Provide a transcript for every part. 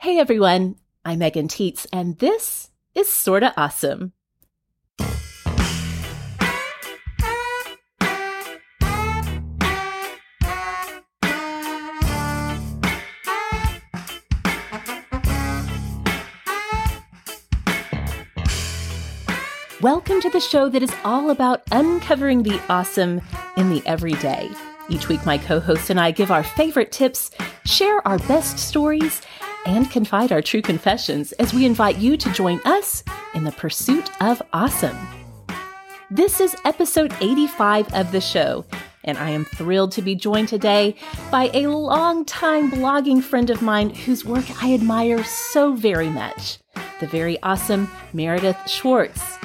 Hey everyone, I'm Megan Tietz, and this is Sorta Awesome. Welcome to the show that is all about uncovering the awesome in the everyday. Each week, my co host and I give our favorite tips, share our best stories, and confide our true confessions as we invite you to join us in the pursuit of awesome. This is episode 85 of the show, and I am thrilled to be joined today by a longtime blogging friend of mine whose work I admire so very much the very awesome Meredith Schwartz.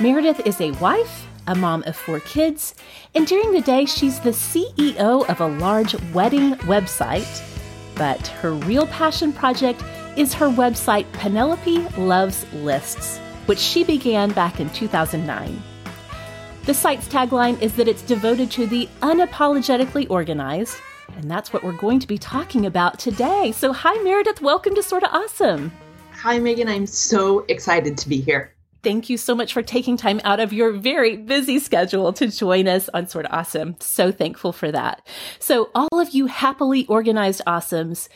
Meredith is a wife, a mom of four kids, and during the day, she's the CEO of a large wedding website. But her real passion project is her website, Penelope Loves Lists, which she began back in 2009. The site's tagline is that it's devoted to the unapologetically organized, and that's what we're going to be talking about today. So, hi, Meredith. Welcome to Sorta Awesome. Hi, Megan. I'm so excited to be here thank you so much for taking time out of your very busy schedule to join us on Sorta Awesome. So thankful for that. So, all of you happily organized awesomes,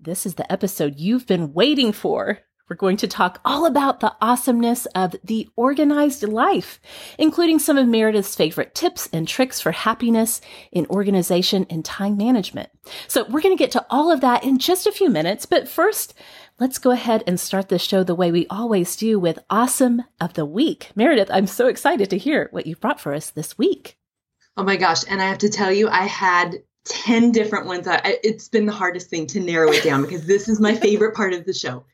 this is the episode you've been waiting for. We're going to talk all about the awesomeness of the organized life, including some of Meredith's favorite tips and tricks for happiness in organization and time management. So we're going to get to all of that in just a few minutes. But first, let's go ahead and start the show the way we always do with Awesome of the Week. Meredith, I'm so excited to hear what you've brought for us this week. Oh my gosh. And I have to tell you, I had 10 different ones. I, it's been the hardest thing to narrow it down because this is my favorite part of the show.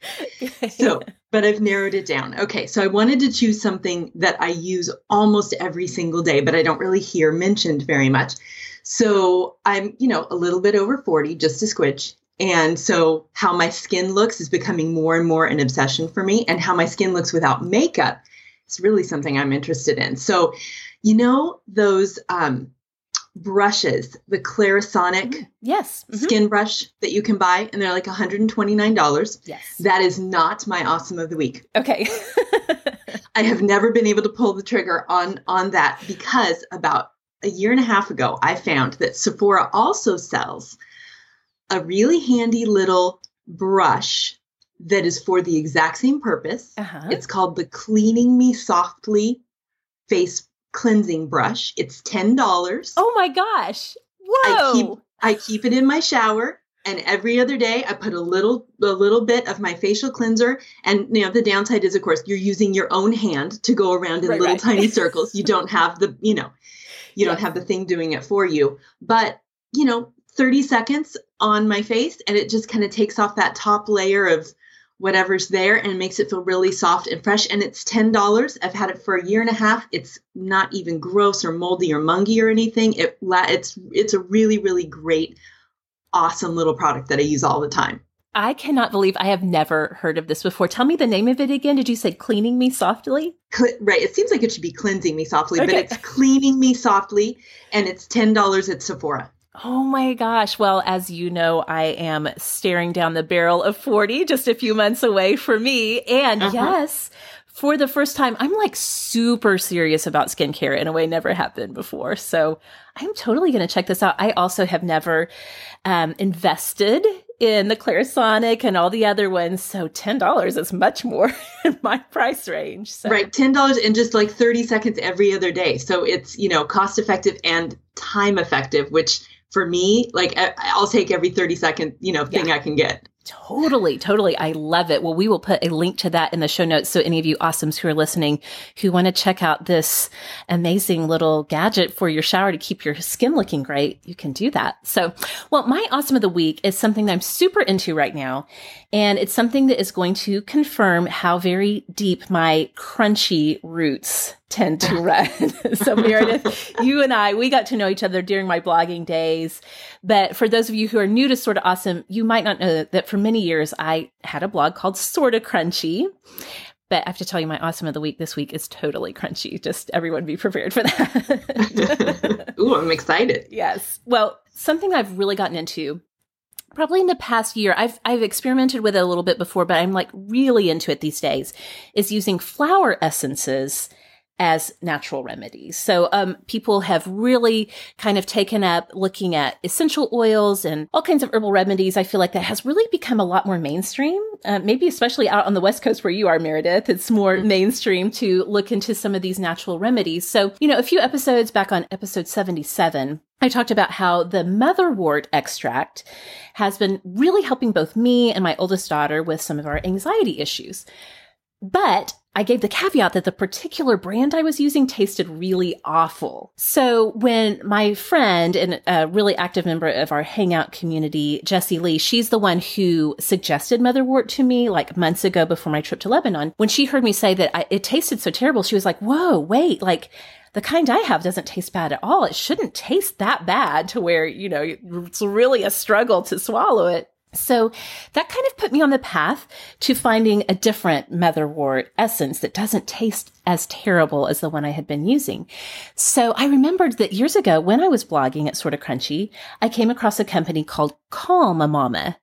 So, but I've narrowed it down. Okay. So I wanted to choose something that I use almost every single day, but I don't really hear mentioned very much. So I'm, you know, a little bit over 40, just a squidge. And so, how my skin looks is becoming more and more an obsession for me. And how my skin looks without makeup is really something I'm interested in. So, you know, those um, brushes, the Clarisonic mm-hmm. yes. Mm-hmm. skin brush that you can buy, and they're like $129. Yes. That is not my awesome of the week. Okay. I have never been able to pull the trigger on on that because about a year and a half ago, I found that Sephora also sells a really handy little brush that is for the exact same purpose. Uh-huh. It's called the Cleaning Me Softly Face Cleansing Brush. It's ten dollars. Oh my gosh! Whoa! I keep I keep it in my shower, and every other day I put a little a little bit of my facial cleanser. And you know the downside is, of course, you're using your own hand to go around in right, little right. tiny circles. You don't have the you know you don't have the thing doing it for you. But you know 30 seconds on my face and it just kind of takes off that top layer of whatever's there and makes it feel really soft and fresh and it's $10 i've had it for a year and a half it's not even gross or moldy or mungy or anything it it's it's a really really great awesome little product that i use all the time I cannot believe I have never heard of this before. Tell me the name of it again. Did you say cleaning me softly? Right. It seems like it should be cleansing me softly, okay. but it's cleaning me softly and it's $10 at Sephora. Oh my gosh. Well, as you know, I am staring down the barrel of 40, just a few months away for me. And uh-huh. yes, for the first time, I'm like super serious about skincare in a way never happened before. So I'm totally going to check this out. I also have never um, invested in the Clarisonic and all the other ones. So $10 is much more in my price range. So. Right. $10 in just like 30 seconds every other day. So it's, you know, cost effective and time effective, which for me, like I'll take every 30 second, you know, thing yeah. I can get. Totally, totally. I love it. Well, we will put a link to that in the show notes. So any of you awesomes who are listening who want to check out this amazing little gadget for your shower to keep your skin looking great, you can do that. So, well, my awesome of the week is something that I'm super into right now. And it's something that is going to confirm how very deep my crunchy roots tend to run. so Meredith, you and I, we got to know each other during my blogging days. But for those of you who are new to Sorta Awesome, you might not know that for many years I had a blog called Sorta Crunchy. But I have to tell you, my awesome of the week this week is totally crunchy. Just everyone be prepared for that. Ooh, I'm excited. Yes. Well, something I've really gotten into probably in the past year i've i've experimented with it a little bit before but i'm like really into it these days is using flower essences as natural remedies. So, um, people have really kind of taken up looking at essential oils and all kinds of herbal remedies. I feel like that has really become a lot more mainstream. Uh, maybe especially out on the West Coast where you are, Meredith, it's more mm-hmm. mainstream to look into some of these natural remedies. So, you know, a few episodes back on episode 77, I talked about how the motherwort extract has been really helping both me and my oldest daughter with some of our anxiety issues. But I gave the caveat that the particular brand I was using tasted really awful. So when my friend and a really active member of our hangout community, Jessie Lee, she's the one who suggested motherwort to me like months ago before my trip to Lebanon. When she heard me say that I, it tasted so terrible, she was like, whoa, wait, like the kind I have doesn't taste bad at all. It shouldn't taste that bad to where, you know, it's really a struggle to swallow it. So that kind of put me on the path to finding a different motherwort essence that doesn't taste as terrible as the one I had been using. So I remembered that years ago when I was blogging at Sorta Crunchy, I came across a company called Calm Mama.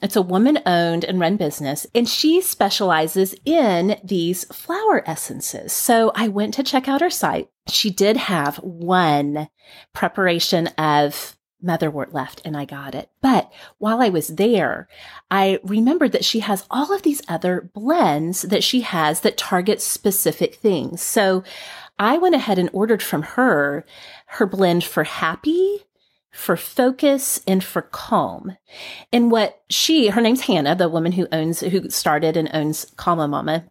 It's a woman owned and run business and she specializes in these flower essences. So I went to check out her site. She did have one preparation of motherwort left and I got it. But while I was there, I remembered that she has all of these other blends that she has that target specific things. So I went ahead and ordered from her her blend for happy, for focus, and for calm. And what she, her name's Hannah, the woman who owns, who started and owns Calm Mama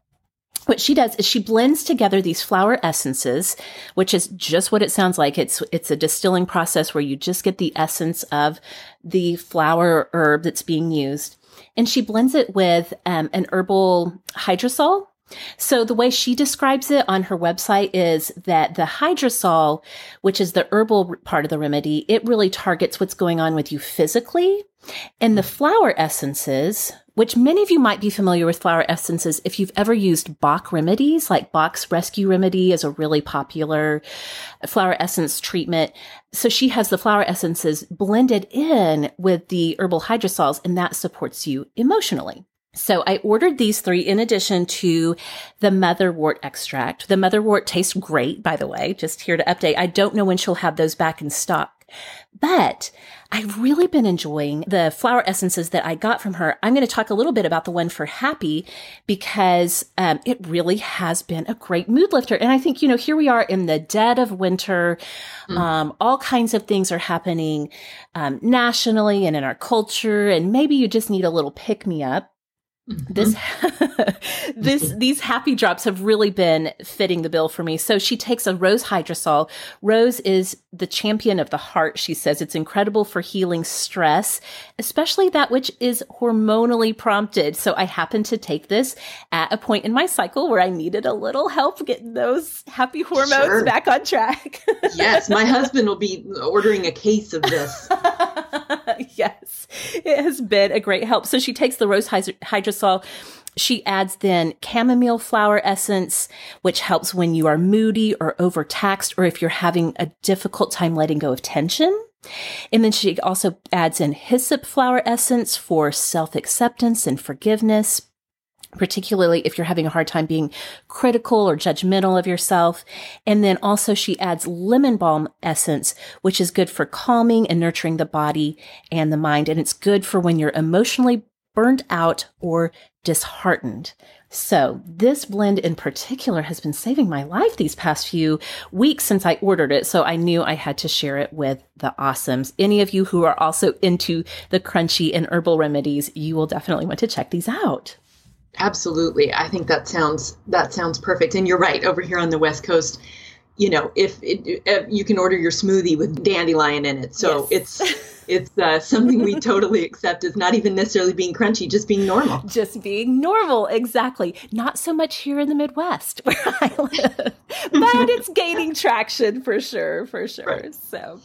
what she does is she blends together these flower essences, which is just what it sounds like. It's, it's a distilling process where you just get the essence of the flower herb that's being used. And she blends it with um, an herbal hydrosol. So the way she describes it on her website is that the hydrosol, which is the herbal part of the remedy, it really targets what's going on with you physically. And the flower essences, which many of you might be familiar with flower essences if you've ever used Bach remedies, like Bach's Rescue Remedy is a really popular flower essence treatment. So she has the flower essences blended in with the herbal hydrosols and that supports you emotionally. So I ordered these three in addition to the motherwort extract. The motherwort tastes great, by the way, just here to update. I don't know when she'll have those back in stock. But I've really been enjoying the flower essences that I got from her. I'm going to talk a little bit about the one for happy because um, it really has been a great mood lifter. And I think, you know, here we are in the dead of winter. Mm. Um, all kinds of things are happening um, nationally and in our culture. And maybe you just need a little pick me up. Mm-hmm. This, this, these happy drops have really been fitting the bill for me. So she takes a rose hydrosol. Rose is the champion of the heart. She says it's incredible for healing stress, especially that which is hormonally prompted. So I happened to take this at a point in my cycle where I needed a little help getting those happy hormones sure. back on track. yes. My husband will be ordering a case of this. yes. It has been a great help. So she takes the rose hydrosol she adds then chamomile flower essence, which helps when you are moody or overtaxed, or if you're having a difficult time letting go of tension. And then she also adds in hyssop flower essence for self acceptance and forgiveness particularly if you're having a hard time being critical or judgmental of yourself. And then also she adds lemon balm essence, which is good for calming and nurturing the body and the mind. And it's good for when you're emotionally burnt out or disheartened. So, this blend in particular has been saving my life these past few weeks since I ordered it. So, I knew I had to share it with the awesomes. Any of you who are also into the crunchy and herbal remedies, you will definitely want to check these out. Absolutely. I think that sounds that sounds perfect. And you're right, over here on the West Coast, you know, if, it, if you can order your smoothie with dandelion in it. So yes. it's it's uh, something we totally accept as not even necessarily being crunchy, just being normal. Just being normal, exactly. Not so much here in the Midwest where I live, but it's gaining traction for sure, for sure. Right. So,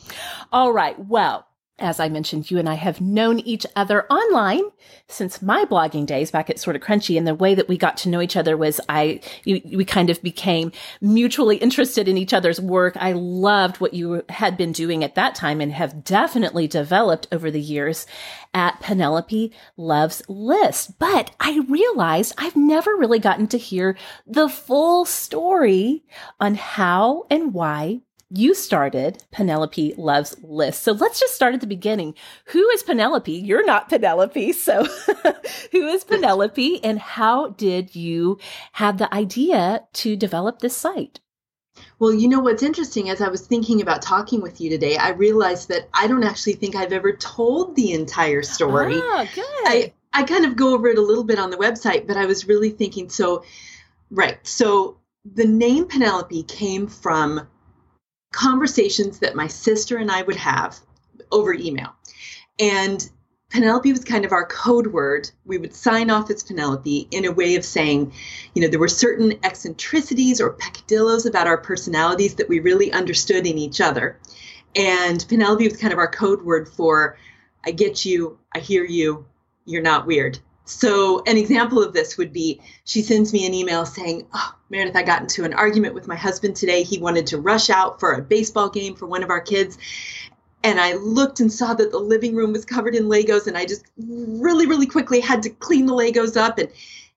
all right. Well, as I mentioned, you and I have known each other online since my blogging days back at Sorta Crunchy. And the way that we got to know each other was I, you, we kind of became mutually interested in each other's work. I loved what you had been doing at that time and have definitely developed over the years at Penelope Loves List. But I realized I've never really gotten to hear the full story on how and why you started Penelope Loves List. So let's just start at the beginning. Who is Penelope? You're not Penelope. So who is Penelope and how did you have the idea to develop this site? Well, you know what's interesting as I was thinking about talking with you today, I realized that I don't actually think I've ever told the entire story. Ah, good. I, I kind of go over it a little bit on the website, but I was really thinking so, right. So the name Penelope came from conversations that my sister and I would have over email. And Penelope was kind of our code word. We would sign off as Penelope in a way of saying, you know, there were certain eccentricities or peccadillos about our personalities that we really understood in each other. And Penelope was kind of our code word for, I get you, I hear you, you're not weird. So, an example of this would be she sends me an email saying, Oh, Meredith, I got into an argument with my husband today. He wanted to rush out for a baseball game for one of our kids. And I looked and saw that the living room was covered in Legos, and I just really, really quickly had to clean the Legos up. And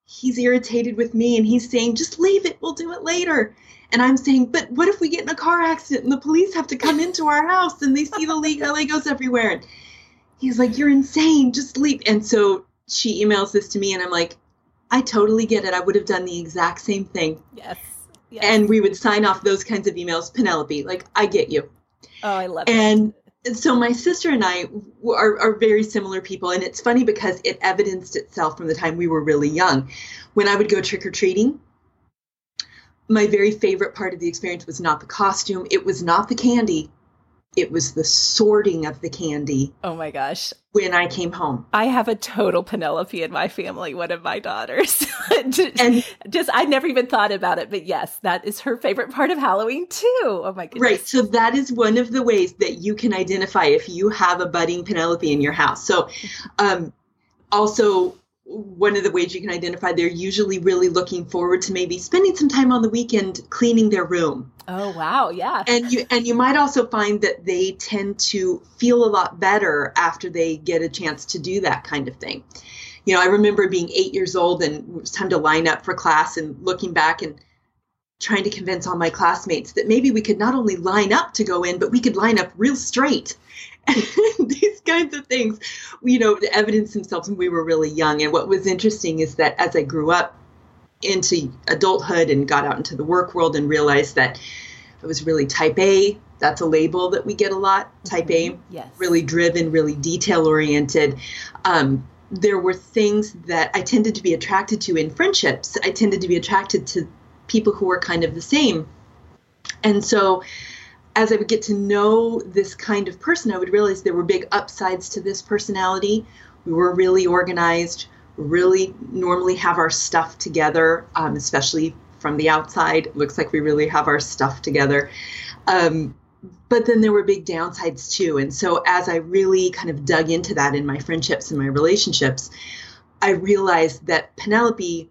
he's irritated with me, and he's saying, Just leave it, we'll do it later. And I'm saying, But what if we get in a car accident and the police have to come into our house and they see the Legos everywhere? And he's like, You're insane, just leave. And so she emails this to me and I'm like, I totally get it. I would have done the exact same thing. Yes. yes. And we would sign off those kinds of emails. Penelope, like, I get you. Oh, I love and, it. And so my sister and I are, are very similar people. And it's funny because it evidenced itself from the time we were really young. When I would go trick or treating, my very favorite part of the experience was not the costume, it was not the candy, it was the sorting of the candy. Oh my gosh. When I came home. I have a total Penelope in my family, one of my daughters. and just I never even thought about it, but yes, that is her favorite part of Halloween too. Oh my goodness. Right. So that is one of the ways that you can identify if you have a budding Penelope in your house. So um also one of the ways you can identify they're usually really looking forward to maybe spending some time on the weekend cleaning their room. Oh wow, yeah. And you and you might also find that they tend to feel a lot better after they get a chance to do that kind of thing. You know, I remember being 8 years old and it was time to line up for class and looking back and trying to convince all my classmates that maybe we could not only line up to go in, but we could line up real straight these kinds of things, you know, the evidence themselves when we were really young. And what was interesting is that as I grew up into adulthood and got out into the work world and realized that I was really type A. That's a label that we get a lot. Type mm-hmm. A, yes. really driven, really detail oriented. Um, there were things that I tended to be attracted to in friendships. I tended to be attracted to people who were kind of the same. And so as I would get to know this kind of person, I would realize there were big upsides to this personality. We were really organized, really normally have our stuff together, um, especially from the outside. It looks like we really have our stuff together. Um, but then there were big downsides too. And so as I really kind of dug into that in my friendships and my relationships, I realized that Penelope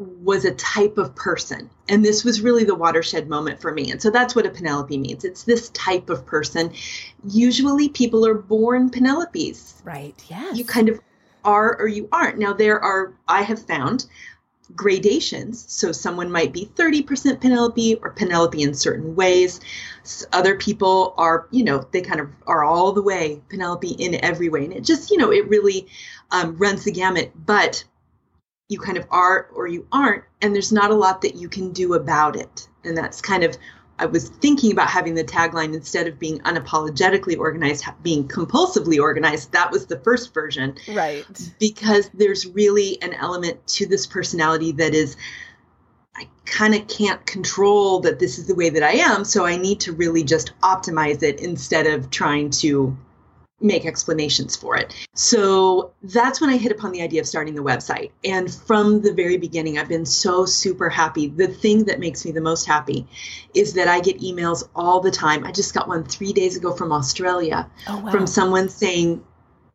was a type of person. And this was really the watershed moment for me. And so that's what a Penelope means. It's this type of person. Usually people are born Penelopes. Right. Yes. You kind of are or you aren't. Now, there are, I have found gradations. So someone might be 30% Penelope or Penelope in certain ways. Other people are, you know, they kind of are all the way Penelope in every way. And it just, you know, it really um, runs the gamut. But you kind of are or you aren't. And there's not a lot that you can do about it. And that's kind of I was thinking about having the tagline instead of being unapologetically organized, being compulsively organized. That was the first version. Right. Because there's really an element to this personality that is, I kind of can't control that this is the way that I am. So I need to really just optimize it instead of trying to make explanations for it. So that's when I hit upon the idea of starting the website. And from the very beginning, I've been so super happy. The thing that makes me the most happy is that I get emails all the time. I just got one three days ago from Australia oh, wow. from someone saying,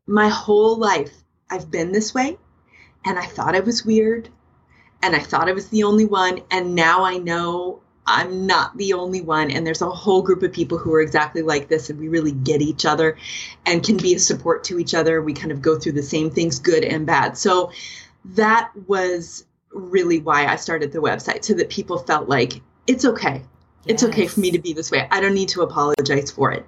My whole life, I've been this way, and I thought I was weird, and I thought I was the only one. And now I know I'm not the only one. And there's a whole group of people who are exactly like this, and we really get each other and can be a support to each other. We kind of go through the same things, good and bad. So that was really why I started the website, so that people felt like it's okay. Yes. It's okay for me to be this way. I don't need to apologize for it.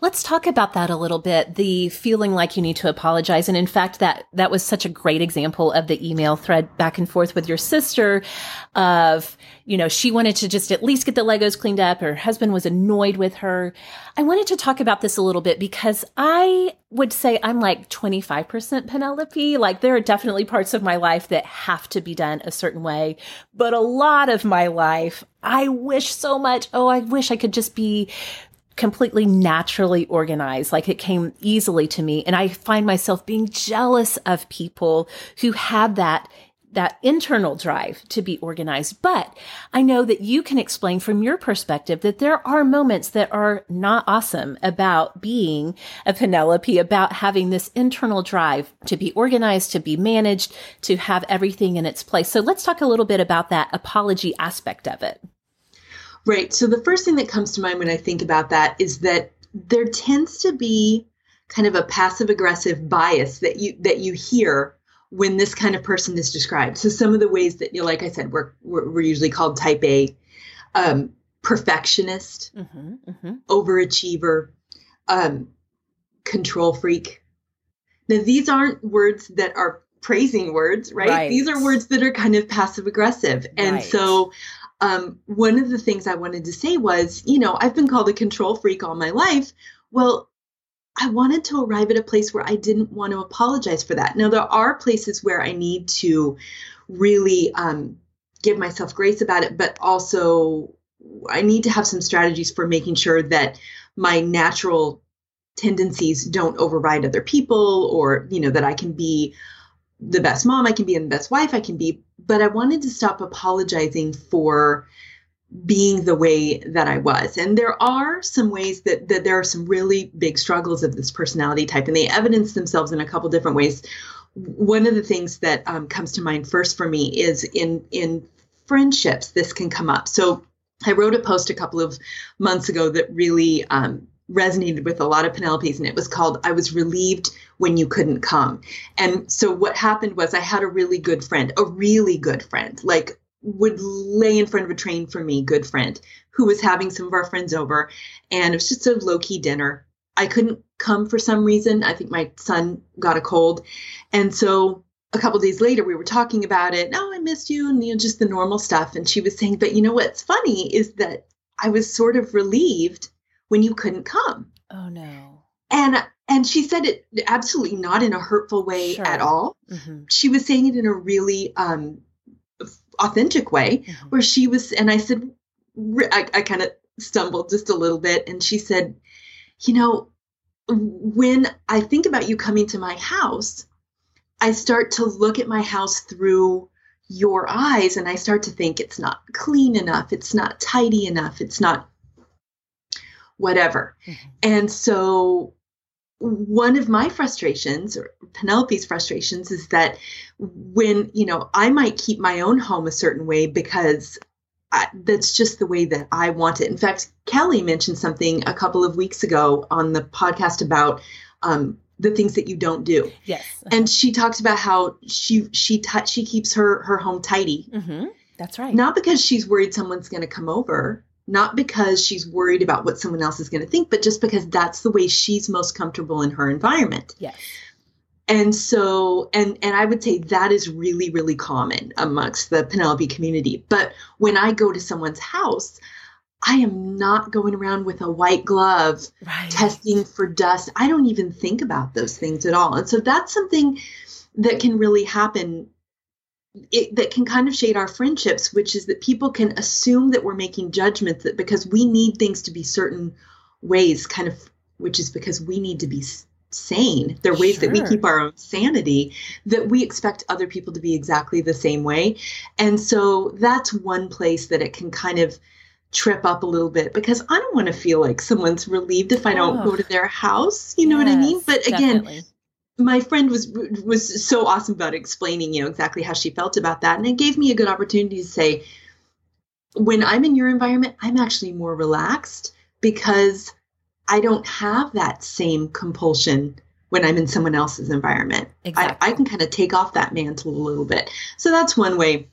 Let's talk about that a little bit. The feeling like you need to apologize. And in fact, that, that was such a great example of the email thread back and forth with your sister of, you know, she wanted to just at least get the Legos cleaned up. Her husband was annoyed with her. I wanted to talk about this a little bit because I would say I'm like 25% Penelope. Like there are definitely parts of my life that have to be done a certain way, but a lot of my life, I wish so much. Oh, I wish I could just be completely naturally organized. Like it came easily to me. And I find myself being jealous of people who have that that internal drive to be organized. But I know that you can explain from your perspective that there are moments that are not awesome about being a Penelope, about having this internal drive to be organized, to be managed, to have everything in its place. So let's talk a little bit about that apology aspect of it. Right. So the first thing that comes to mind when I think about that is that there tends to be kind of a passive aggressive bias that you that you hear when this kind of person is described. So some of the ways that you know, like I said, we're we're, we're usually called type A, um, perfectionist, mm-hmm, mm-hmm. overachiever, um, control freak. Now these aren't words that are praising words, right? right? These are words that are kind of passive aggressive. And right. so um, one of the things I wanted to say was, you know, I've been called a control freak all my life. Well, I wanted to arrive at a place where I didn't want to apologize for that. Now, there are places where I need to really um, give myself grace about it, but also I need to have some strategies for making sure that my natural tendencies don't override other people or, you know, that I can be the best mom I can be the best wife I can be, but I wanted to stop apologizing for being the way that I was. And there are some ways that, that there are some really big struggles of this personality type, and they evidence themselves in a couple different ways. One of the things that um, comes to mind first for me is in in friendships, this can come up. So I wrote a post a couple of months ago that really um, resonated with a lot of Penelope's, and it was called I Was Relieved When You Couldn't Come. And so what happened was I had a really good friend, a really good friend, like would lay in front of a train for me, good friend, who was having some of our friends over. And it was just a low key dinner. I couldn't come for some reason. I think my son got a cold. And so a couple days later we were talking about it. Oh, I missed you and you know, just the normal stuff. And she was saying, but you know what's funny is that I was sort of relieved when you couldn't come. Oh no. And and she said it absolutely not in a hurtful way sure. at all. Mm-hmm. She was saying it in a really um, authentic way, mm-hmm. where she was. And I said, I, I kind of stumbled just a little bit, and she said, you know, when I think about you coming to my house, I start to look at my house through your eyes and I start to think it's not clean enough, it's not tidy enough, it's not whatever. Mm-hmm. And so one of my frustrations or Penelope's frustrations is that when, you know, I might keep my own home a certain way because I, that's just the way that I want it. In fact, Kelly mentioned something a couple of weeks ago on the podcast about um, the things that you don't do. Yes. And she talks about how she she t- she keeps her her home tidy. Mm-hmm. That's right. Not because she's worried someone's going to come over, not because she's worried about what someone else is going to think, but just because that's the way she's most comfortable in her environment. Yes. And so, and and I would say that is really really common amongst the Penelope community. But when I go to someone's house, I am not going around with a white glove right. testing for dust. I don't even think about those things at all. And so that's something that can really happen it, that can kind of shade our friendships, which is that people can assume that we're making judgments that because we need things to be certain ways, kind of, which is because we need to be sane. There are ways sure. that we keep our own sanity that we expect other people to be exactly the same way. And so that's one place that it can kind of trip up a little bit because I don't want to feel like someone's relieved if I don't oh. go to their house. You know yes, what I mean? But again, definitely. My friend was was so awesome about explaining, you know, exactly how she felt about that, and it gave me a good opportunity to say, when I'm in your environment, I'm actually more relaxed because I don't have that same compulsion when I'm in someone else's environment. Exactly. I, I can kind of take off that mantle a little bit. So that's one way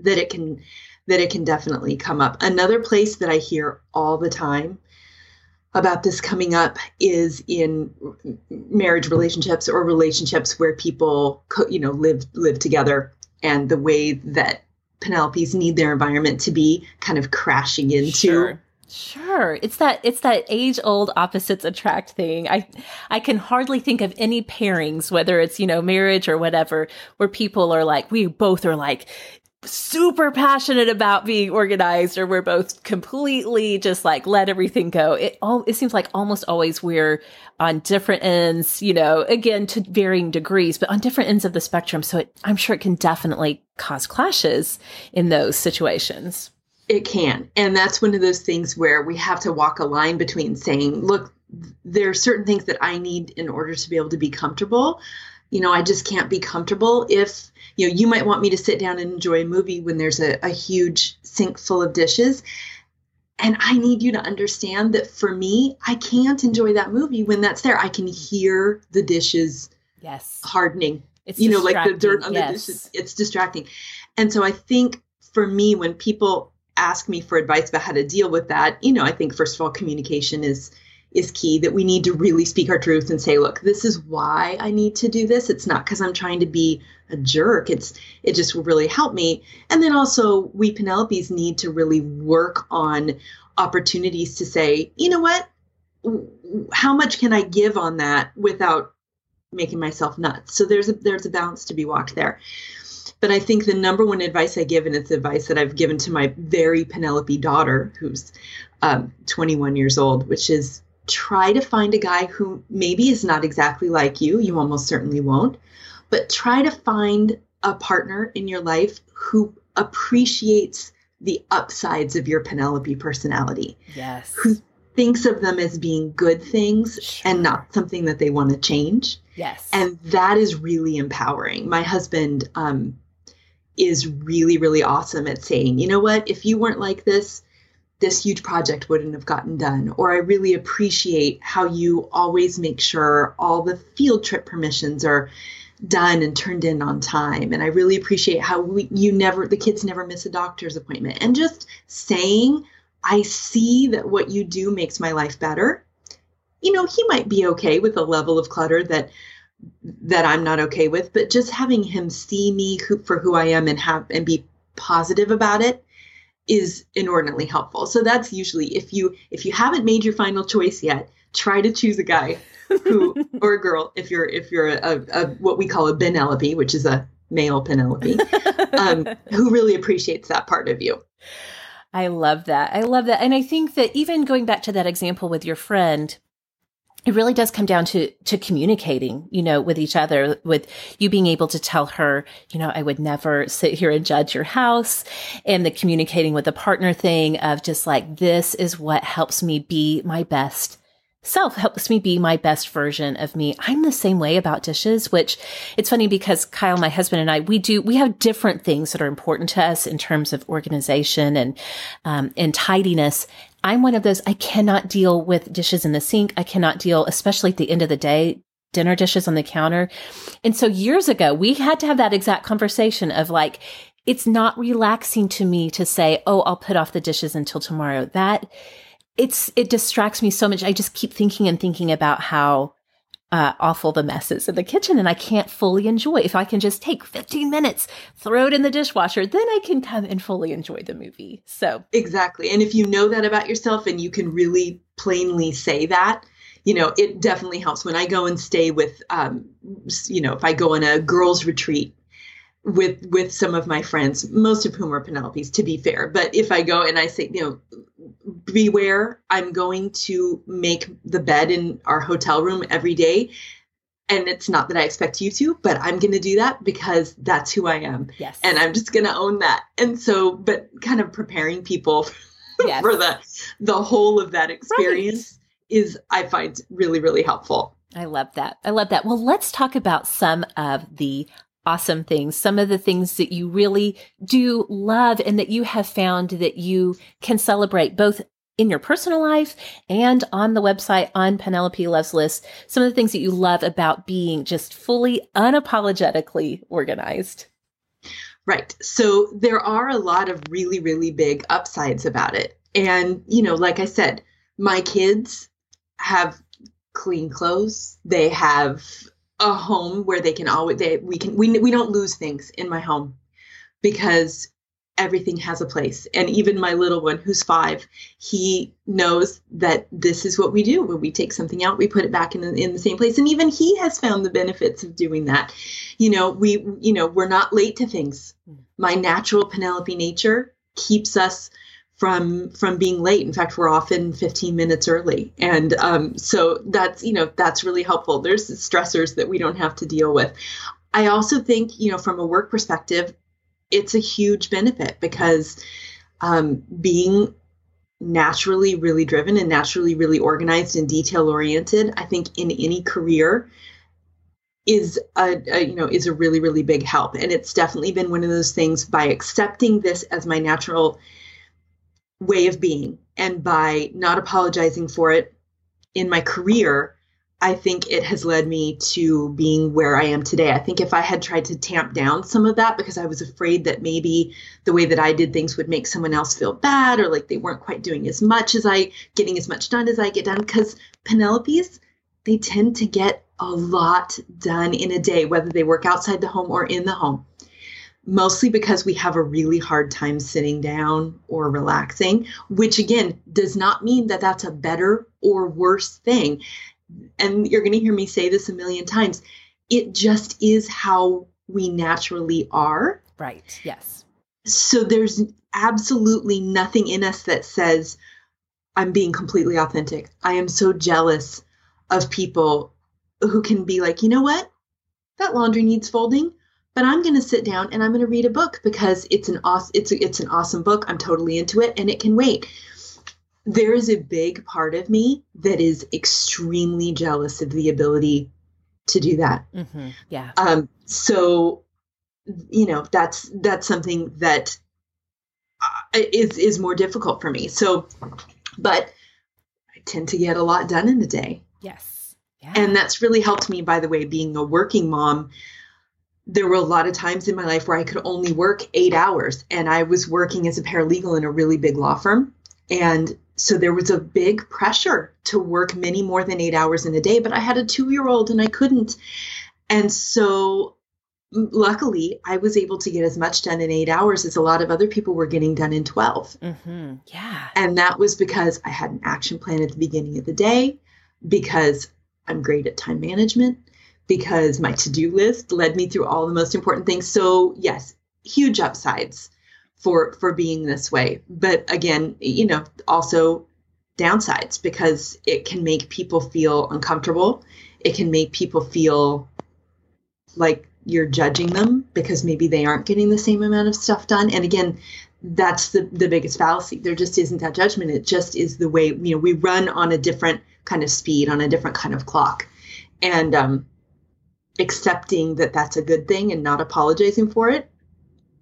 that it can that it can definitely come up. Another place that I hear all the time about this coming up is in marriage relationships or relationships where people you know live live together and the way that Penelope's need their environment to be kind of crashing into sure. Sure. It's that it's that age old opposites attract thing. I I can hardly think of any pairings whether it's, you know, marriage or whatever where people are like we both are like super passionate about being organized or we're both completely just like let everything go. It all it seems like almost always we're on different ends, you know, again to varying degrees, but on different ends of the spectrum. So it, I'm sure it can definitely cause clashes in those situations. It can. And that's one of those things where we have to walk a line between saying, look, there are certain things that I need in order to be able to be comfortable. You know, I just can't be comfortable if you know, you might want me to sit down and enjoy a movie when there's a, a huge sink full of dishes. And I need you to understand that for me, I can't enjoy that movie when that's there. I can hear the dishes yes hardening. It's you know, like the dirt on yes. the dishes. It's distracting. And so I think for me, when people ask me for advice about how to deal with that, you know, I think first of all, communication is is key that we need to really speak our truth and say look this is why i need to do this it's not because i'm trying to be a jerk. It's it just really help me. And then also we penelopes need to really work on opportunities to say you know what? How much can i give on that without making myself nuts? So there's a there's a balance to be walked there. But i think the number one advice i give and it's advice that i've given to my very penelope daughter who's um, 21 years old which is try to find a guy who maybe is not exactly like you. You almost certainly won't. But try to find a partner in your life who appreciates the upsides of your Penelope personality. Yes. Who thinks of them as being good things sure. and not something that they want to change. Yes. And that is really empowering. My husband um, is really, really awesome at saying, you know what, if you weren't like this, this huge project wouldn't have gotten done. Or I really appreciate how you always make sure all the field trip permissions are done and turned in on time. And I really appreciate how we, you never, the kids never miss a doctor's appointment. And just saying, I see that what you do makes my life better. You know, he might be okay with a level of clutter that that I'm not okay with, but just having him see me who, for who I am and have and be positive about it is inordinately helpful. So that's usually if you if you haven't made your final choice yet, try to choose a guy who or a girl if you're if you're a, a what we call a Penelope, which is a male Penelope, um, who really appreciates that part of you. I love that. I love that. And I think that even going back to that example with your friend, it really does come down to to communicating you know with each other with you being able to tell her you know i would never sit here and judge your house and the communicating with the partner thing of just like this is what helps me be my best self helps me be my best version of me. I'm the same way about dishes, which it's funny because Kyle, my husband and I, we do, we have different things that are important to us in terms of organization and, um, and tidiness. I'm one of those, I cannot deal with dishes in the sink. I cannot deal, especially at the end of the day, dinner dishes on the counter. And so years ago, we had to have that exact conversation of like, it's not relaxing to me to say, Oh, I'll put off the dishes until tomorrow. That it's, it distracts me so much. I just keep thinking and thinking about how uh, awful the mess is in the kitchen and I can't fully enjoy. If I can just take 15 minutes, throw it in the dishwasher, then I can come and fully enjoy the movie. So, exactly. And if you know that about yourself and you can really plainly say that, you know, it definitely helps when I go and stay with, um, you know, if I go on a girls' retreat with with some of my friends, most of whom are Penelope's, to be fair. But if I go and I say, you know, beware, I'm going to make the bed in our hotel room every day. And it's not that I expect you to, but I'm going to do that because that's who I am. Yes. And I'm just going to own that. And so, but kind of preparing people yes. for the the whole of that experience right. is I find really really helpful. I love that. I love that. Well, let's talk about some of the awesome things, some of the things that you really do love and that you have found that you can celebrate both in your personal life and on the website on Penelope Loves List, some of the things that you love about being just fully unapologetically organized. Right. So there are a lot of really, really big upsides about it. And, you know, like I said, my kids have clean clothes. They have a home where they can always they we can we we don't lose things in my home because everything has a place. And even my little one who's 5 he knows that this is what we do. When we take something out we put it back in the, in the same place. And even he has found the benefits of doing that. You know we you know we're not late to things. Hmm. My natural penelope nature keeps us from from being late. In fact we're often 15 minutes early. And um, so that's you know that's really helpful. There's stressors that we don't have to deal with. I also think you know from a work perspective it's a huge benefit because um, being naturally really driven and naturally really organized and detail oriented i think in any career is a, a, you know is a really really big help. And it's definitely been one of those things by accepting this as my natural way of being. And by not apologizing for it in my career, I think it has led me to being where I am today. I think if I had tried to tamp down some of that because I was afraid that maybe the way that I did things would make someone else feel bad or like they weren't quite doing as much as I getting as much done as I get done because Penelope's they tend to get a lot done in a day whether they work outside the home or in the home mostly because we have a really hard time sitting down or relaxing, which again does not mean that that's a better or worse thing. And you're going to hear me say this a million times. It just is how we naturally are. Right. Yes. So there's absolutely nothing in us that says, I'm being completely authentic. I am so jealous of people who can be like, you know what? That laundry needs folding but I'm going to sit down and I'm going to read a book because it's an awesome it's a, it's an awesome book. I'm totally into it and it can wait. There is a big part of me that is extremely jealous of the ability to do that. Mm-hmm. Yeah. Um. So, you know, that's that's something that uh, is is more difficult for me. So, but I tend to get a lot done in the day. Yes. Yeah. And that's really helped me, by the way, being a working mom there were a lot of times in my life where I could only work eight hours, and I was working as a paralegal in a really big law firm. And so there was a big pressure to work many more than eight hours in a day, but I had a two year old and I couldn't. And so luckily, I was able to get as much done in eight hours as a lot of other people were getting done in 12. Mm-hmm. Yeah. And that was because I had an action plan at the beginning of the day, because I'm great at time management because my to-do list led me through all the most important things. So yes, huge upsides for for being this way. But again, you know, also downsides because it can make people feel uncomfortable. It can make people feel like you're judging them because maybe they aren't getting the same amount of stuff done. And again, that's the the biggest fallacy. There just isn't that judgment. It just is the way you know we run on a different kind of speed, on a different kind of clock, and um, accepting that that's a good thing and not apologizing for it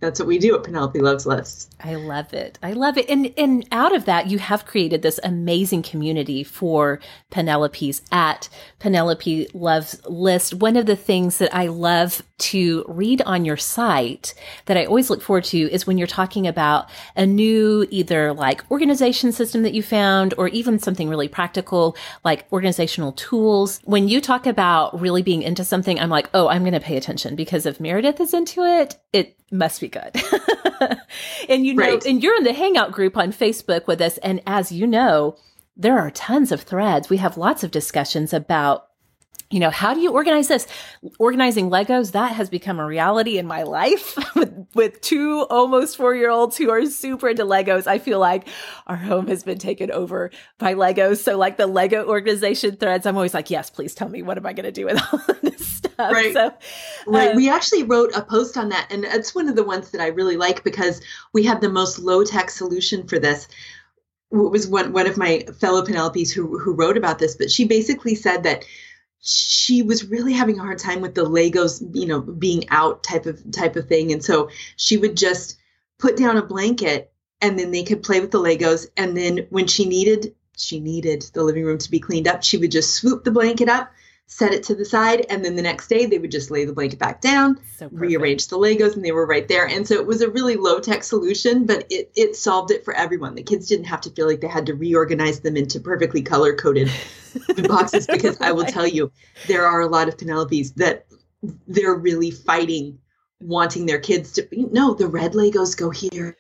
that's what we do at Penelope Loves Lists. I love it. I love it. And and out of that, you have created this amazing community for Penelope's at Penelope Loves List. One of the things that I love to read on your site that I always look forward to is when you're talking about a new either like organization system that you found or even something really practical like organizational tools. When you talk about really being into something, I'm like, oh, I'm going to pay attention because if Meredith is into it, it must be good. and you know, right. and you're in the hangout group on Facebook with us. And as you know, there are tons of threads. We have lots of discussions about you know, how do you organize this? Organizing Legos, that has become a reality in my life with, with two almost four year olds who are super into Legos. I feel like our home has been taken over by Legos. So like the Lego organization threads, I'm always like, yes, please tell me, what am I going to do with all of this stuff? Right. So, right. Um, we actually wrote a post on that. And it's one of the ones that I really like because we had the most low tech solution for this was one, one of my fellow Penelopes who, who wrote about this, but she basically said that she was really having a hard time with the legos you know being out type of type of thing. And so she would just put down a blanket and then they could play with the legos. And then when she needed she needed the living room to be cleaned up she would just swoop the blanket up set it to the side, and then the next day they would just lay the blanket back down, so rearrange the Legos, and they were right there. And so it was a really low tech solution, but it, it solved it for everyone. The kids didn't have to feel like they had to reorganize them into perfectly color coded boxes because I will tell you, there are a lot of Penelopes that they're really fighting wanting their kids to no the red legos go here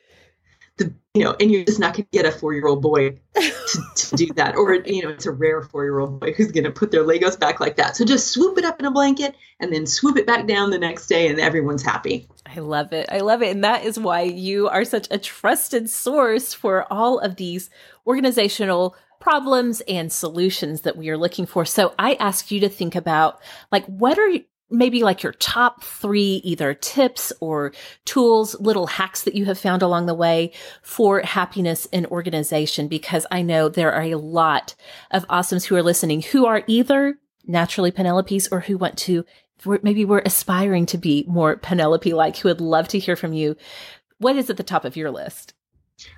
the you know, and you're just not going to get a four year old boy to, to, do that, or you know, it's a rare four year old boy who's going to put their Legos back like that. So just swoop it up in a blanket and then swoop it back down the next day, and everyone's happy. I love it. I love it, and that is why you are such a trusted source for all of these organizational problems and solutions that we are looking for. So I ask you to think about like what are maybe like your top three either tips or tools, little hacks that you have found along the way for happiness in organization, because I know there are a lot of awesomes who are listening who are either naturally Penelopes or who want to, maybe we're aspiring to be more Penelope like, who would love to hear from you. What is at the top of your list?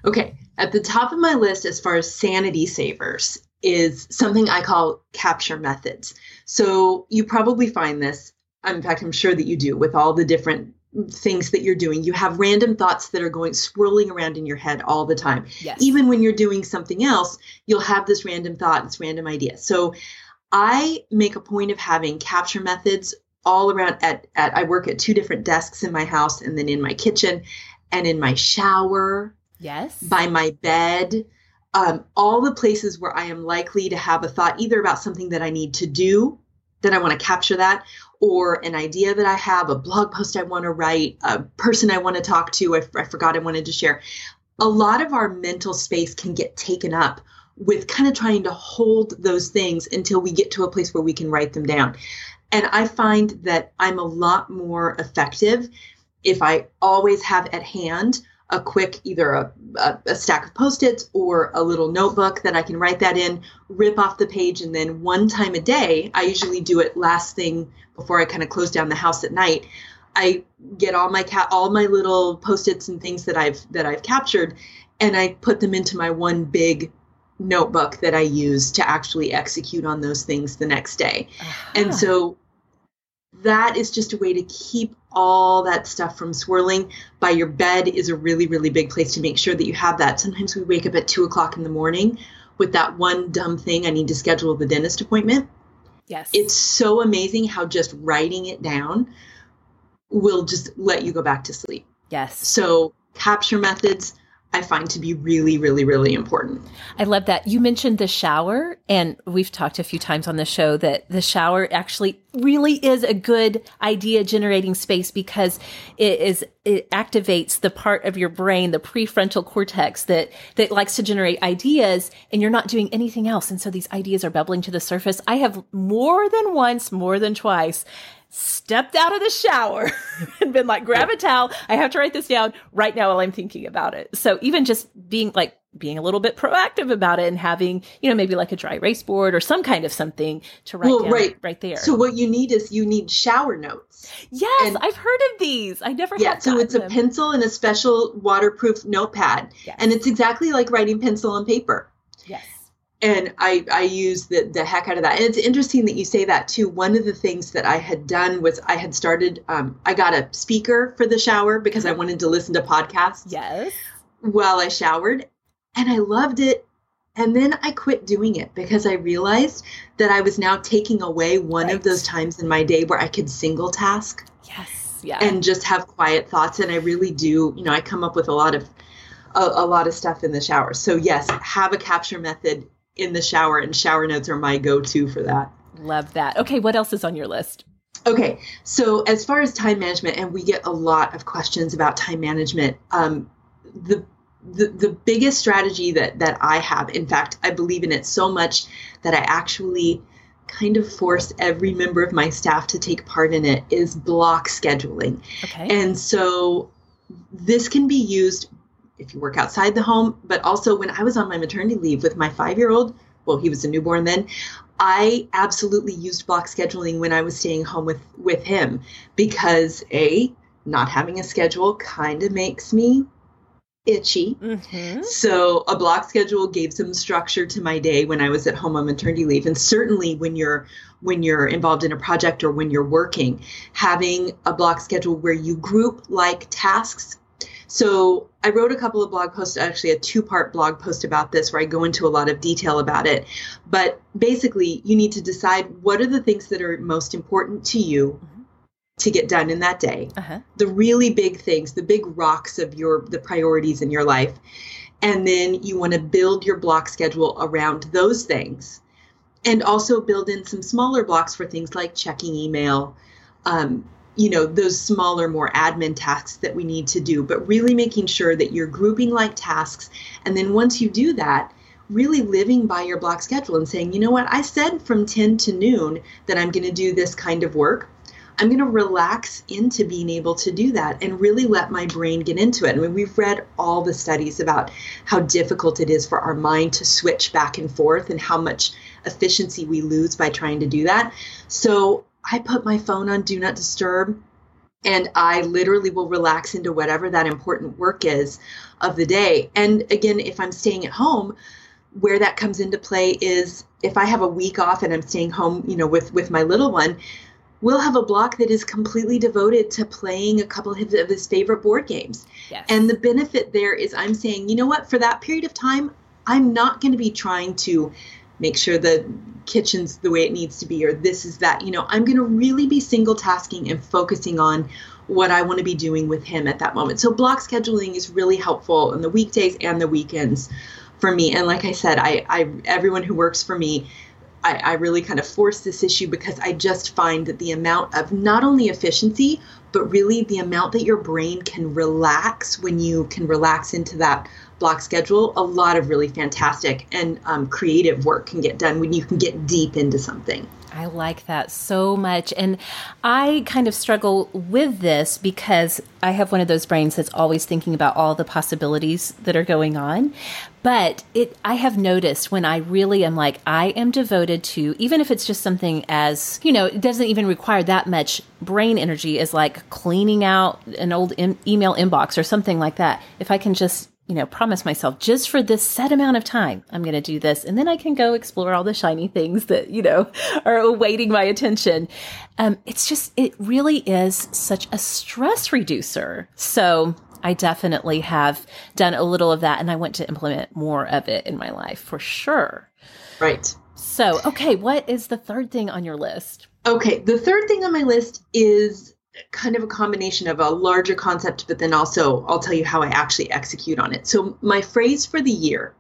Okay. At the top of my list, as far as sanity savers, is something I call capture methods. So you probably find this in fact, I'm sure that you do with all the different things that you're doing. You have random thoughts that are going swirling around in your head all the time. Yes. Even when you're doing something else, you'll have this random thought, this random idea. So I make a point of having capture methods all around at, at I work at two different desks in my house and then in my kitchen and in my shower. Yes. By my bed. Um, all the places where I am likely to have a thought either about something that I need to do, that I want to capture that, or an idea that I have, a blog post I want to write, a person I want to talk to, I, I forgot I wanted to share. A lot of our mental space can get taken up with kind of trying to hold those things until we get to a place where we can write them down. And I find that I'm a lot more effective if I always have at hand a quick either a, a, a stack of post-its or a little notebook that I can write that in, rip off the page, and then one time a day, I usually do it last thing before I kind of close down the house at night. I get all my cat all my little post-its and things that I've that I've captured and I put them into my one big notebook that I use to actually execute on those things the next day. Uh-huh. And so that is just a way to keep all that stuff from swirling. By your bed is a really, really big place to make sure that you have that. Sometimes we wake up at two o'clock in the morning with that one dumb thing I need to schedule the dentist appointment. Yes. It's so amazing how just writing it down will just let you go back to sleep. Yes. So, capture methods, I find to be really, really, really important. I love that. You mentioned the shower, and we've talked a few times on the show that the shower actually really is a good idea generating space because it is it activates the part of your brain, the prefrontal cortex that that likes to generate ideas, and you're not doing anything else. And so these ideas are bubbling to the surface. I have more than once, more than twice stepped out of the shower and been like, grab a towel. I have to write this down right now while I'm thinking about it. So even just being like being a little bit proactive about it and having, you know, maybe like a dry erase board or some kind of something to write well, down right. right there. So what you need is you need shower notes. Yes, and, I've heard of these. I never had. yeah. so it's them. a pencil and a special waterproof notepad, yes. and it's exactly like writing pencil and paper. Yes. And I I use the the heck out of that. And it's interesting that you say that too. One of the things that I had done was I had started. Um, I got a speaker for the shower because I wanted to listen to podcasts. Yes. While I showered, and I loved it. And then I quit doing it because I realized that I was now taking away one right. of those times in my day where I could single task. Yes. Yeah. And just have quiet thoughts. And I really do, you know, I come up with a lot of a, a lot of stuff in the shower. So yes, have a capture method in the shower and shower notes are my go-to for that. Love that. Okay, what else is on your list? Okay, so as far as time management, and we get a lot of questions about time management. Um, the the, the biggest strategy that that I have, in fact, I believe in it so much that I actually kind of force every member of my staff to take part in it is block scheduling. Okay. And so this can be used if you work outside the home, but also when I was on my maternity leave with my five year old, well, he was a newborn then. I absolutely used block scheduling when I was staying home with with him because a not having a schedule kind of makes me itchy. Mm-hmm. So a block schedule gave some structure to my day when I was at home on maternity leave. And certainly when you're when you're involved in a project or when you're working, having a block schedule where you group like tasks. So I wrote a couple of blog posts, actually a two-part blog post about this where I go into a lot of detail about it. But basically, you need to decide what are the things that are most important to you. Mm-hmm to get done in that day uh-huh. the really big things the big rocks of your the priorities in your life and then you want to build your block schedule around those things and also build in some smaller blocks for things like checking email um, you know those smaller more admin tasks that we need to do but really making sure that you're grouping like tasks and then once you do that really living by your block schedule and saying you know what i said from 10 to noon that i'm going to do this kind of work I'm going to relax into being able to do that and really let my brain get into it. I mean, we've read all the studies about how difficult it is for our mind to switch back and forth and how much efficiency we lose by trying to do that. So I put my phone on Do Not Disturb and I literally will relax into whatever that important work is of the day. And again, if I'm staying at home, where that comes into play is if I have a week off and I'm staying home, you know, with with my little one, we'll have a block that is completely devoted to playing a couple of his favorite board games. Yes. And the benefit there is I'm saying, you know what, for that period of time, I'm not going to be trying to make sure the kitchen's the way it needs to be or this is that. You know, I'm going to really be single tasking and focusing on what I want to be doing with him at that moment. So block scheduling is really helpful in the weekdays and the weekends for me. And like I said, I, I everyone who works for me I, I, really kind of force this issue because I just find that the amount of not only efficiency, but really the amount that your brain can relax when you can relax into that block schedule, a lot of really fantastic and um, creative work can get done when you can get deep into something. I like that so much. And I kind of struggle with this because I have one of those brains that's always thinking about all the possibilities that are going on. But it I have noticed when I really am like I am devoted to even if it's just something as, you know, it doesn't even require that much brain energy as like cleaning out an old em- email inbox or something like that. If I can just you know, promise myself just for this set amount of time, I'm going to do this. And then I can go explore all the shiny things that, you know, are awaiting my attention. Um, it's just, it really is such a stress reducer. So I definitely have done a little of that and I want to implement more of it in my life for sure. Right. So, okay, what is the third thing on your list? Okay, the third thing on my list is kind of a combination of a larger concept, but then also I'll tell you how I actually execute on it. So, my phrase for the year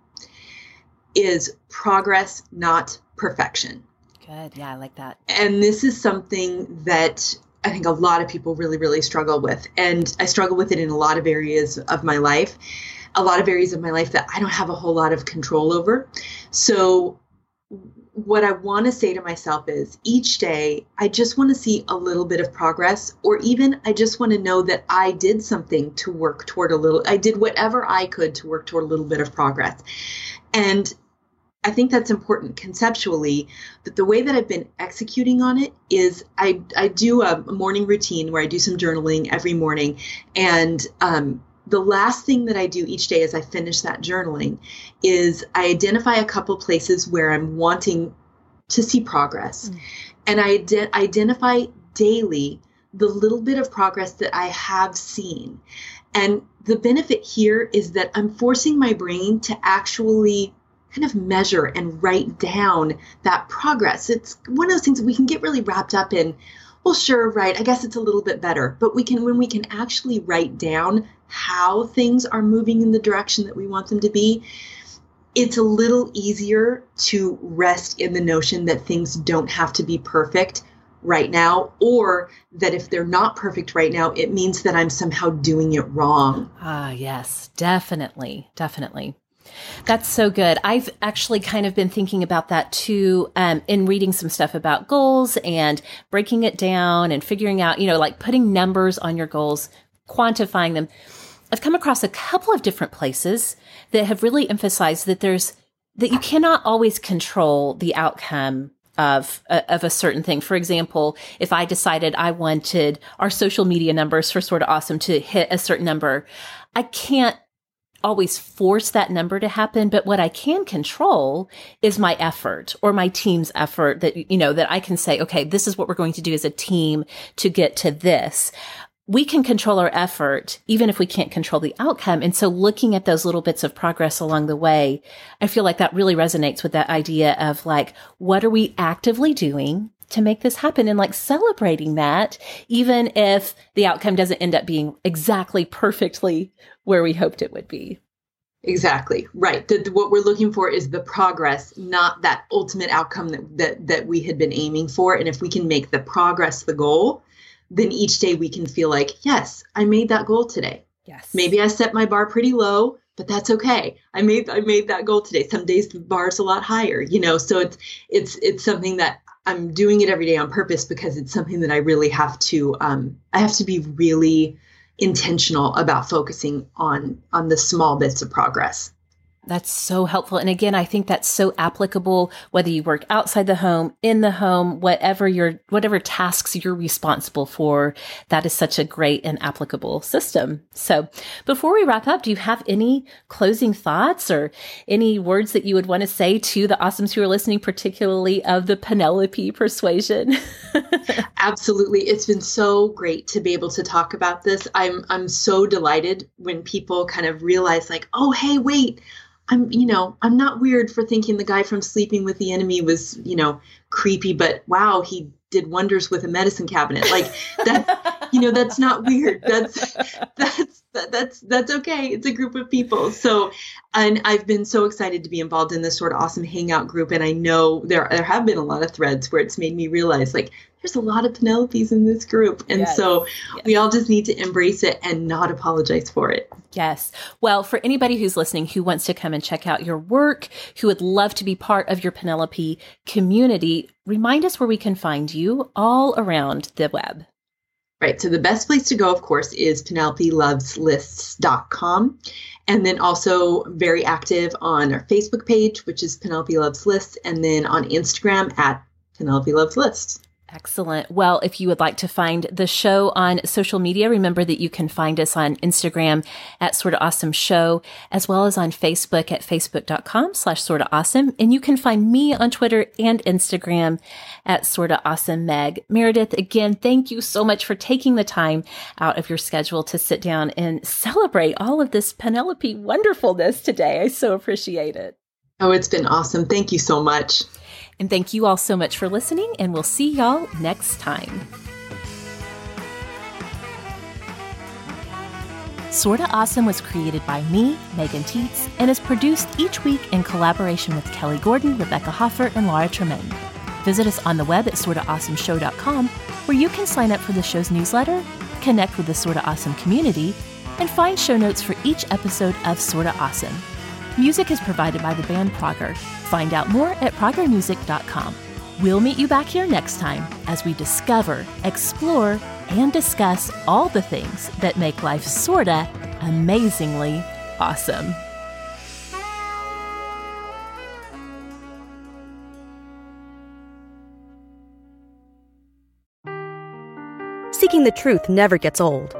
is progress, not perfection. Good. Yeah, I like that. And this is something that I think a lot of people really, really struggle with. And I struggle with it in a lot of areas of my life, a lot of areas of my life that I don't have a whole lot of control over. So, what I want to say to myself is each day, I just want to see a little bit of progress, or even I just want to know that I did something to work toward a little, I did whatever I could to work toward a little bit of progress. And I think that's important conceptually. but the way that I've been executing on it is I I do a morning routine where I do some journaling every morning, and um, the last thing that I do each day as I finish that journaling is I identify a couple places where I'm wanting to see progress, mm. and I de- identify daily the little bit of progress that I have seen. And the benefit here is that I'm forcing my brain to actually kind of measure and write down that progress. It's one of those things that we can get really wrapped up in. Well, sure, right. I guess it's a little bit better. But we can, when we can actually write down how things are moving in the direction that we want them to be, it's a little easier to rest in the notion that things don't have to be perfect right now, or that if they're not perfect right now, it means that I'm somehow doing it wrong. Ah, yes, definitely. Definitely. That's so good. I've actually kind of been thinking about that too, um, in reading some stuff about goals and breaking it down and figuring out, you know, like putting numbers on your goals, quantifying them. I've come across a couple of different places that have really emphasized that there's, that you cannot always control the outcome of uh, of a certain thing. For example, if I decided I wanted our social media numbers for Sorta Awesome to hit a certain number, I can't always force that number to happen, but what I can control is my effort or my team's effort that, you know, that I can say, okay, this is what we're going to do as a team to get to this. We can control our effort, even if we can't control the outcome. And so looking at those little bits of progress along the way, I feel like that really resonates with that idea of like, what are we actively doing? to make this happen and like celebrating that, even if the outcome doesn't end up being exactly perfectly where we hoped it would be. Exactly right. The, the, what we're looking for is the progress, not that ultimate outcome that, that that we had been aiming for. And if we can make the progress the goal, then each day we can feel like, yes, I made that goal today. Yes. Maybe I set my bar pretty low, but that's okay. I made I made that goal today. Some days the bar's a lot higher, you know. So it's it's it's something that I'm doing it every day on purpose because it's something that I really have to um, I have to be really intentional about focusing on on the small bits of progress. That's so helpful. And again, I think that's so applicable whether you work outside the home, in the home, whatever your whatever tasks you're responsible for. That is such a great and applicable system. So, before we wrap up, do you have any closing thoughts or any words that you would want to say to the awesomes who are listening, particularly of the Penelope persuasion? Absolutely. It's been so great to be able to talk about this. I'm I'm so delighted when people kind of realize like, "Oh, hey, wait, I'm, you know, I'm not weird for thinking the guy from Sleeping with the Enemy was, you know, creepy, but wow, he did wonders with a medicine cabinet. Like that, you know, that's not weird. That's that's that's that's okay. It's a group of people. So, and I've been so excited to be involved in this Sorta Awesome hangout group, and I know there there have been a lot of threads where it's made me realize like there's a lot of Penelopes in this group. And yes. so yes. we all just need to embrace it and not apologize for it. Yes. Well, for anybody who's listening who wants to come and check out your work, who would love to be part of your Penelope community, remind us where we can find you all around the web. Right. So the best place to go, of course, is penelopeloveslists.com. And then also very active on our Facebook page, which is Penelope Loves Lists, and then on Instagram at Penelope Loves Lists. Excellent. Well, if you would like to find the show on social media, remember that you can find us on Instagram at Sorta Awesome Show, as well as on Facebook at facebook.com slash sorta awesome. And you can find me on Twitter and Instagram at sorta awesome Meg. Meredith, again, thank you so much for taking the time out of your schedule to sit down and celebrate all of this Penelope wonderfulness today. I so appreciate it. Oh, it's been awesome. Thank you so much. And thank you all so much for listening, and we'll see y'all next time. Sorta Awesome was created by me, Megan Tietz, and is produced each week in collaboration with Kelly Gordon, Rebecca Hoffer, and Laura Tremaine. Visit us on the web at sortaawesomeshow.com, where you can sign up for the show's newsletter, connect with the Sorta Awesome community, and find show notes for each episode of Sorta Awesome. Music is provided by the band Prager. Find out more at pragermusic.com. We'll meet you back here next time as we discover, explore, and discuss all the things that make life sorta amazingly awesome. Seeking the truth never gets old.